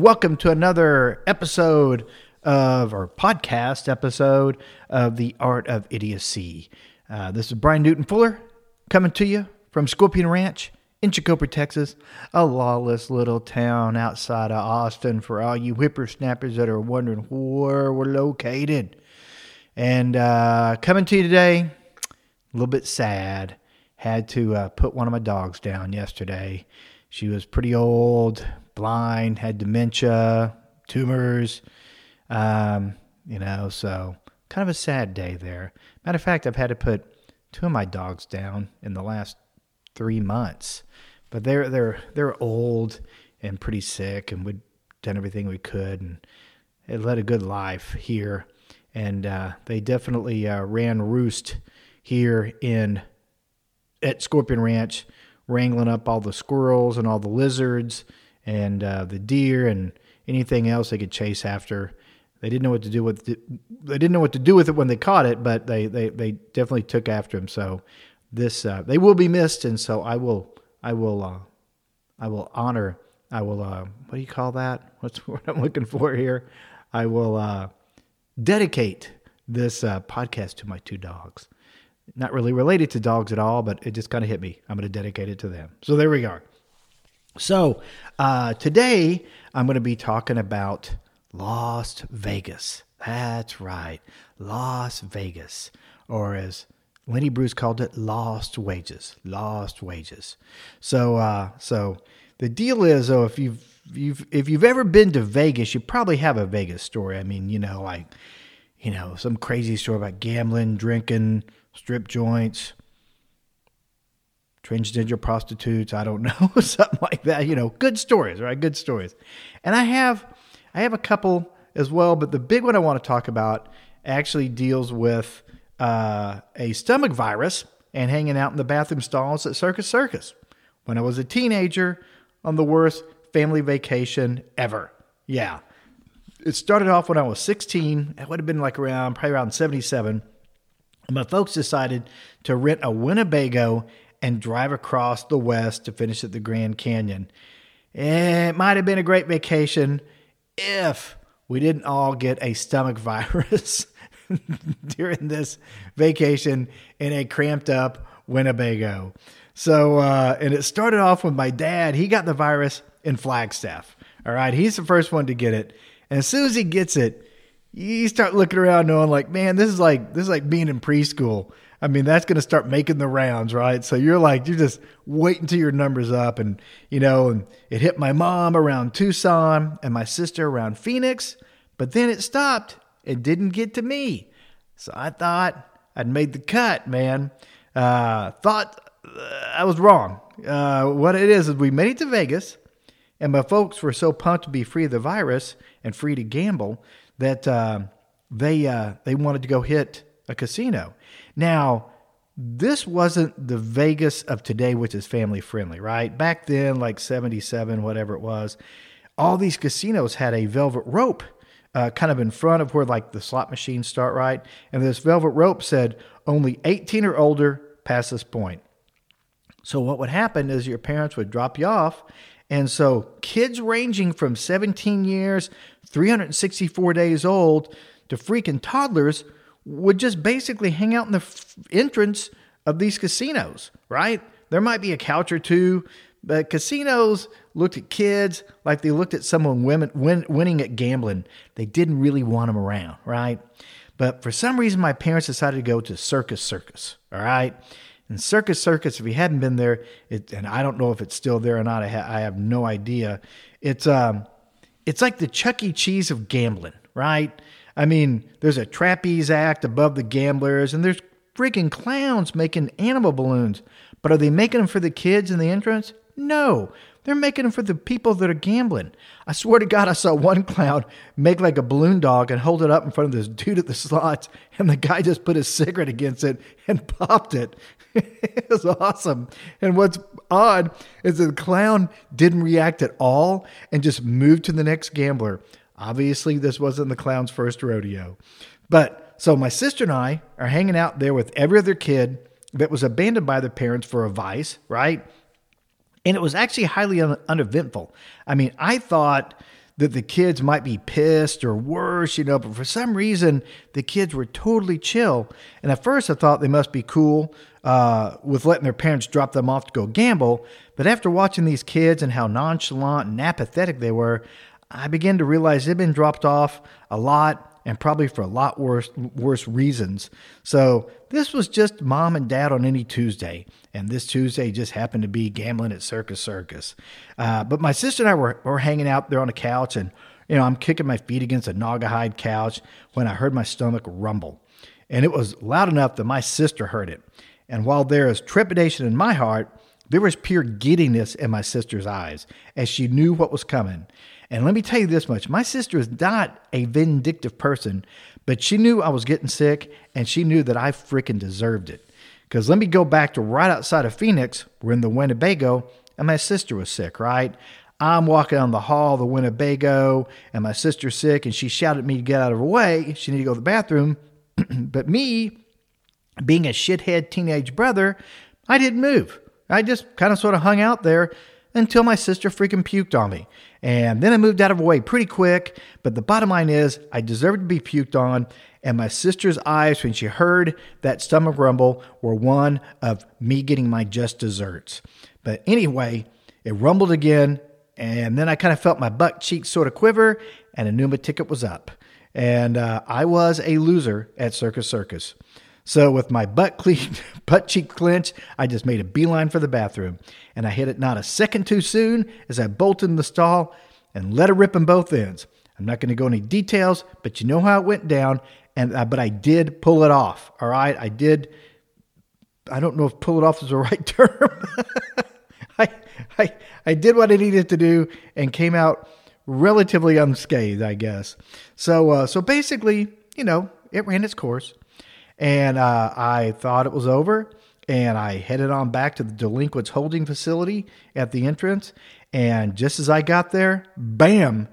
Welcome to another episode of our podcast episode of The Art of Idiocy. Uh, this is Brian Newton Fuller coming to you from Scorpion Ranch in Chicopee, Texas, a lawless little town outside of Austin for all you whippersnappers that are wondering where we're located. And uh, coming to you today, a little bit sad. Had to uh, put one of my dogs down yesterday. She was pretty old, blind, had dementia, tumors. Um, you know, so kind of a sad day there. Matter of fact, I've had to put two of my dogs down in the last three months, but they're they're they're old and pretty sick, and we'd done everything we could and had led a good life here, and uh, they definitely uh, ran roost here in at Scorpion Ranch, wrangling up all the squirrels and all the lizards and uh, the deer and anything else they could chase after. They didn't know what to do with it. They didn't know what to do with it when they caught it, but they they, they definitely took after him. So this uh, they will be missed, and so I will I will uh, I will honor I will uh, what do you call that? What's what I'm looking for here? I will uh, dedicate this uh, podcast to my two dogs. Not really related to dogs at all, but it just kind of hit me. I'm going to dedicate it to them. So there we are. So uh, today I'm going to be talking about Las Vegas. That's right, Las Vegas, or as Lenny Bruce called it, lost wages. Lost wages. So, uh, so the deal is, though, if you've you've if you've ever been to Vegas, you probably have a Vegas story. I mean, you know, like you know, some crazy story about gambling, drinking, strip joints, transgender prostitutes. I don't know, something like that. You know, good stories, right? Good stories. And I have, I have a couple as well, but the big one I want to talk about actually deals with uh, a stomach virus and hanging out in the bathroom stalls at Circus Circus when I was a teenager on the worst family vacation ever. Yeah. It started off when I was 16. It would have been like around, probably around 77. My folks decided to rent a Winnebago and drive across the west to finish at the Grand Canyon. It might have been a great vacation if we didn't all get a stomach virus during this vacation in a cramped up Winnebago. So, uh, and it started off with my dad. He got the virus in Flagstaff. All right. He's the first one to get it. And as soon as he gets it, you start looking around knowing like, man, this is like, this is like being in preschool. I mean, that's going to start making the rounds, right? So you're like, you're just waiting till your numbers up. And, you know, and it hit my mom around Tucson and my sister around Phoenix, but then it stopped. It didn't get to me. So I thought I'd made the cut, man. Uh, thought uh, I was wrong. Uh, what it is, is we made it to Vegas, and my folks were so pumped to be free of the virus and free to gamble that uh, they, uh, they wanted to go hit a casino. Now, this wasn't the Vegas of today, which is family friendly, right? Back then, like 77, whatever it was, all these casinos had a velvet rope uh, kind of in front of where like the slot machines start, right? And this velvet rope said only 18 or older past this point. So what would happen is your parents would drop you off. And so kids ranging from 17 years, 364 days old to freaking toddlers would just basically hang out in the f- entrance of these casinos, right? There might be a couch or two, but casinos looked at kids like they looked at someone women, win, winning at gambling. They didn't really want them around, right? But for some reason, my parents decided to go to Circus Circus, all right? And Circus Circus, if you hadn't been there, it, and I don't know if it's still there or not, I, ha- I have no idea. It's um, it's like the Chuck E. Cheese of gambling, right? I mean, there's a trapeze act above the gamblers, and there's freaking clowns making animal balloons. But are they making them for the kids in the entrance? No, they're making them for the people that are gambling. I swear to God, I saw one clown make like a balloon dog and hold it up in front of this dude at the slots, and the guy just put his cigarette against it and popped it. it was awesome. And what's odd is the clown didn't react at all and just moved to the next gambler. Obviously, this wasn't the clown's first rodeo. But so my sister and I are hanging out there with every other kid that was abandoned by their parents for a vice, right? And it was actually highly un- uneventful. I mean, I thought that the kids might be pissed or worse, you know, but for some reason, the kids were totally chill. And at first, I thought they must be cool uh, with letting their parents drop them off to go gamble. But after watching these kids and how nonchalant and apathetic they were, I began to realize they'd been dropped off a lot and probably for a lot worse worse reasons. So this was just mom and dad on any Tuesday, and this Tuesday just happened to be gambling at Circus Circus. Uh, but my sister and I were, were hanging out there on the couch, and you know I'm kicking my feet against a Naugahyde couch when I heard my stomach rumble, and it was loud enough that my sister heard it. And while there is trepidation in my heart, there was pure giddiness in my sister's eyes as she knew what was coming. And let me tell you this much my sister is not a vindictive person, but she knew I was getting sick and she knew that I freaking deserved it. Because let me go back to right outside of Phoenix, we're in the Winnebago, and my sister was sick, right? I'm walking down the hall of the Winnebago, and my sister's sick, and she shouted at me to get out of her way. She needed to go to the bathroom. but me, being a shithead teenage brother, I didn't move. I just kind of sort of hung out there until my sister freaking puked on me. And then I moved out of her way pretty quick. But the bottom line is, I deserved to be puked on. And my sister's eyes, when she heard that stomach rumble, were one of me getting my just desserts. But anyway, it rumbled again. And then I kind of felt my butt cheeks sort of quiver, and I knew my ticket was up. And uh, I was a loser at Circus Circus. So with my butt clean, butt cheek clenched, I just made a beeline for the bathroom, and I hit it not a second too soon as I bolted in the stall and let it rip in both ends. I'm not going to go into details, but you know how it went down. And uh, but I did pull it off. All right, I did. I don't know if pull it off is the right term. I, I I did what I needed to do and came out relatively unscathed, I guess. So uh, so basically, you know, it ran its course. And uh, I thought it was over. And I headed on back to the delinquents holding facility at the entrance. And just as I got there, bam,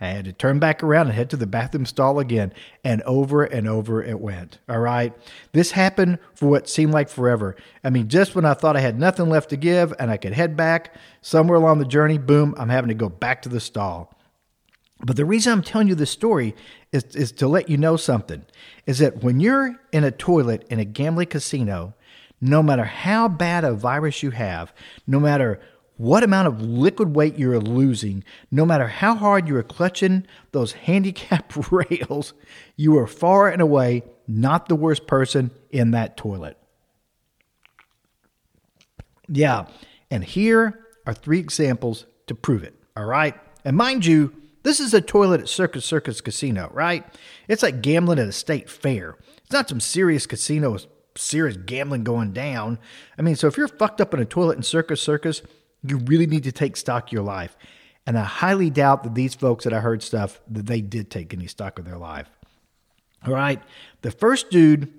I had to turn back around and head to the bathroom stall again. And over and over it went. All right. This happened for what seemed like forever. I mean, just when I thought I had nothing left to give and I could head back, somewhere along the journey, boom, I'm having to go back to the stall. But the reason I'm telling you this story is, is to let you know something is that when you're in a toilet in a gambling casino, no matter how bad a virus you have, no matter what amount of liquid weight you're losing, no matter how hard you're clutching those handicap rails, you are far and away not the worst person in that toilet. Yeah, and here are three examples to prove it. All right. And mind you, this is a toilet at Circus Circus Casino, right? It's like gambling at a state fair. It's not some serious casino serious gambling going down. I mean, so if you're fucked up in a toilet in Circus Circus, you really need to take stock of your life. And I highly doubt that these folks that I heard stuff that they did take any stock of their life. All right. The first dude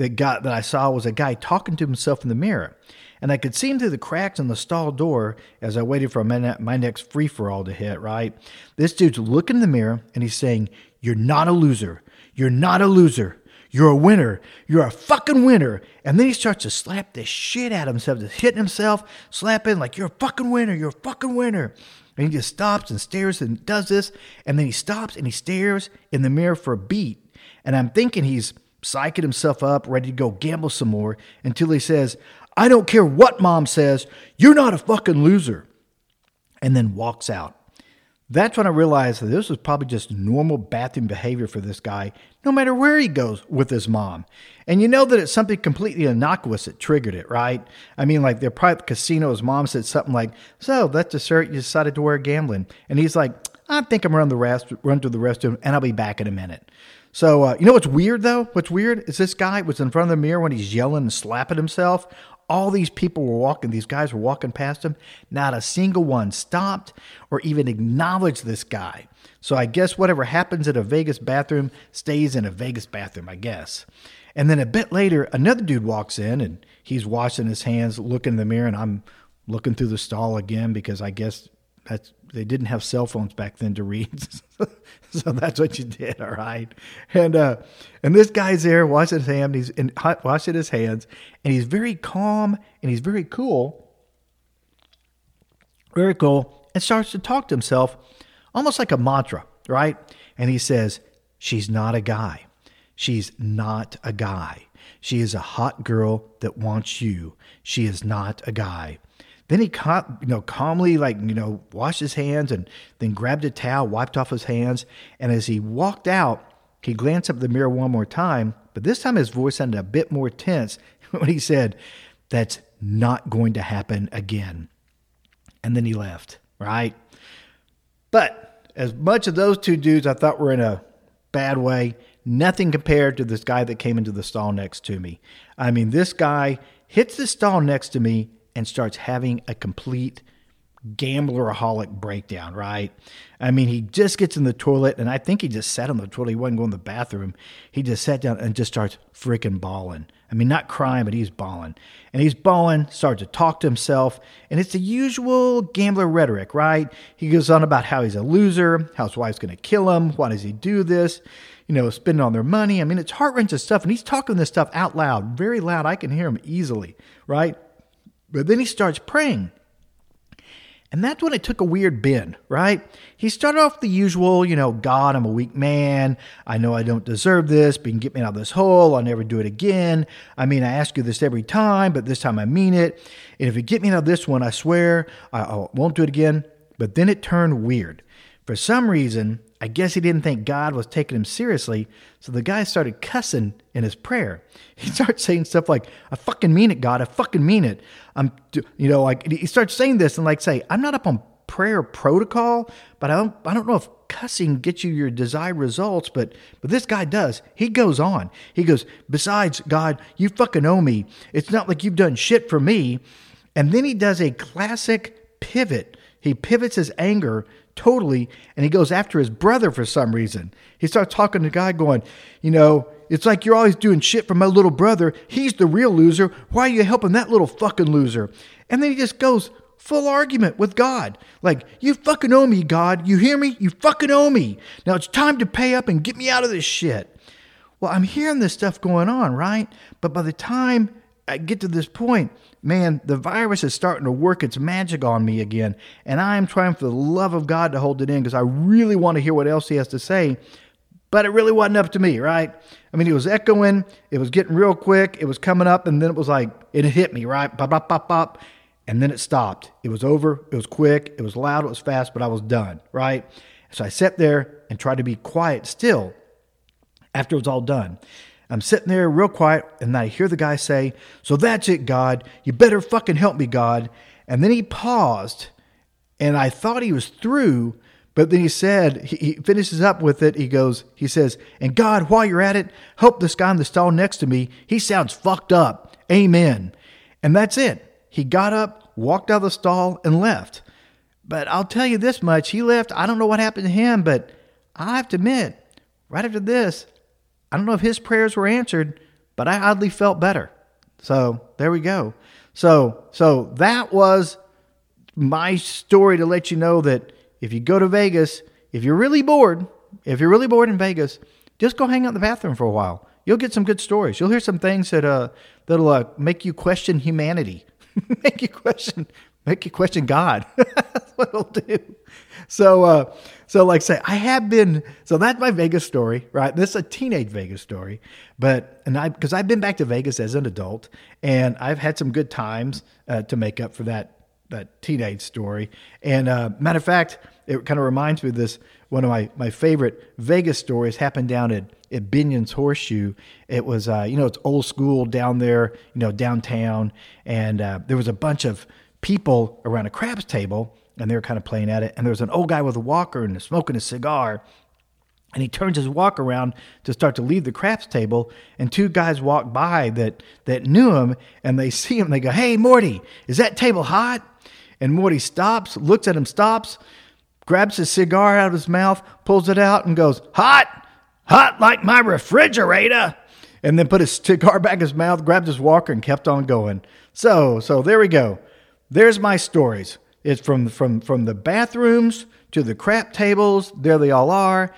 that got that I saw was a guy talking to himself in the mirror and I could see him through the cracks in the stall door as I waited for my, my next free for all to hit, right? This dude's looking in the mirror and he's saying, You're not a loser. You're not a loser. You're a winner. You're a fucking winner. And then he starts to slap the shit out of himself, just hitting himself, slapping like, You're a fucking winner. You're a fucking winner. And he just stops and stares and does this. And then he stops and he stares in the mirror for a beat. And I'm thinking he's psyching himself up, ready to go gamble some more until he says, I don't care what mom says, you're not a fucking loser. And then walks out. That's when I realized that this was probably just normal bathroom behavior for this guy, no matter where he goes with his mom. And you know that it's something completely innocuous that triggered it, right? I mean, like they're casino, his mom said something like, So that's dessert, you decided to wear gambling. And he's like, I think I'm run the rest, run to the restroom, and I'll be back in a minute. So, uh, you know what's weird though? What's weird is this guy was in front of the mirror when he's yelling and slapping himself all these people were walking, these guys were walking past him. Not a single one stopped or even acknowledged this guy. So I guess whatever happens in a Vegas bathroom stays in a Vegas bathroom, I guess. And then a bit later, another dude walks in and he's washing his hands, looking in the mirror, and I'm looking through the stall again because I guess that's they didn't have cell phones back then to read, so that's what you did. All right, and uh, and this guy's there washing his. He's in, washing his hands, and he's very calm and he's very cool. Very cool. And starts to talk to himself almost like a mantra, right? And he says, She's not a guy. She's not a guy. She is a hot girl that wants you. She is not a guy. Then he, you know, calmly, like, you know, washed his hands and then grabbed a towel, wiped off his hands. And as he walked out, he glanced up the mirror one more time, but this time his voice sounded a bit more tense when he said, That's not going to happen again. And then he left, right? But as much as those two dudes I thought were in a bad way, nothing compared to this guy that came into the stall next to me. I mean, this guy hits the stall next to me and starts having a complete gambleraholic breakdown, right? I mean, he just gets in the toilet, and I think he just sat on the toilet. He wasn't going to the bathroom. He just sat down and just starts freaking bawling. I mean, not crying, but he's bawling. And he's bawling, starts to talk to himself, and it's the usual gambler rhetoric, right? He goes on about how he's a loser, how his wife's going to kill him, why does he do this? You know, spending all their money. I mean, it's heart wrenching stuff, and he's talking this stuff out loud, very loud. I can hear him easily, right? But then he starts praying. And that's when it took a weird bend, right? He started off the usual, you know, God, I'm a weak man. I know I don't deserve this, but you can get me out of this hole. I'll never do it again. I mean, I ask you this every time, but this time I mean it. And if you get me out of this one, I swear I, I won't do it again. But then it turned weird. For some reason, I guess he didn't think God was taking him seriously, so the guy started cussing in his prayer. He starts saying stuff like, "I fucking mean it, God. I fucking mean it." I'm, you know, like he starts saying this and like say, "I'm not up on prayer protocol, but I don't, I don't know if cussing gets you your desired results, but but this guy does. He goes on. He goes, "Besides, God, you fucking owe me. It's not like you've done shit for me." And then he does a classic pivot. He pivots his anger totally, and he goes after his brother for some reason. He starts talking to God, going, You know, it's like you're always doing shit for my little brother. He's the real loser. Why are you helping that little fucking loser? And then he just goes full argument with God. Like, you fucking owe me, God. You hear me? You fucking owe me. Now it's time to pay up and get me out of this shit. Well, I'm hearing this stuff going on, right? But by the time I get to this point, man, the virus is starting to work its magic on me again. And I am trying for the love of God to hold it in because I really want to hear what else he has to say. But it really wasn't up to me, right? I mean, it was echoing, it was getting real quick, it was coming up, and then it was like, it hit me, right? Pop, pop, pop, pop. And then it stopped. It was over, it was quick, it was loud, it was fast, but I was done, right? So I sat there and tried to be quiet still after it was all done. I'm sitting there real quiet, and I hear the guy say, So that's it, God. You better fucking help me, God. And then he paused, and I thought he was through, but then he said, he, he finishes up with it. He goes, He says, And God, while you're at it, help this guy in the stall next to me. He sounds fucked up. Amen. And that's it. He got up, walked out of the stall, and left. But I'll tell you this much he left. I don't know what happened to him, but I have to admit, right after this, I don't know if his prayers were answered, but I oddly felt better. So there we go. So so that was my story to let you know that if you go to Vegas, if you're really bored, if you're really bored in Vegas, just go hang out in the bathroom for a while. You'll get some good stories. You'll hear some things that uh that'll uh, make you question humanity, make you question make you question God. That's what it'll do. So uh so, like, say, I have been. So that's my Vegas story, right? This is a teenage Vegas story, but and I because I've been back to Vegas as an adult, and I've had some good times uh, to make up for that that teenage story. And uh, matter of fact, it kind of reminds me of this. One of my my favorite Vegas stories happened down at at Binion's Horseshoe. It was, uh, you know, it's old school down there, you know, downtown, and uh, there was a bunch of people around a craps table and they were kind of playing at it. And there was an old guy with a walker and smoking a cigar. And he turns his walk around to start to leave the craps table, and two guys walk by that that knew him, and they see him. They go, "Hey, Morty, is that table hot?" And Morty stops, looks at him, stops, grabs his cigar out of his mouth, pulls it out, and goes, "Hot, hot like my refrigerator." And then put his cigar back in his mouth, grabbed his walker, and kept on going. So, so there we go. There's my stories. It's from from from the bathrooms to the crap tables. There they all are.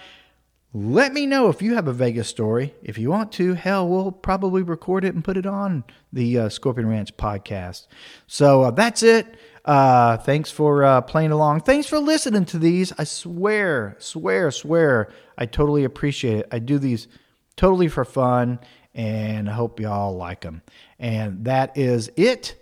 Let me know if you have a Vegas story. If you want to, hell, we'll probably record it and put it on the uh, Scorpion Ranch podcast. So uh, that's it. Uh, thanks for uh, playing along. Thanks for listening to these. I swear, swear, swear, I totally appreciate it. I do these totally for fun, and I hope y'all like them. And that is it.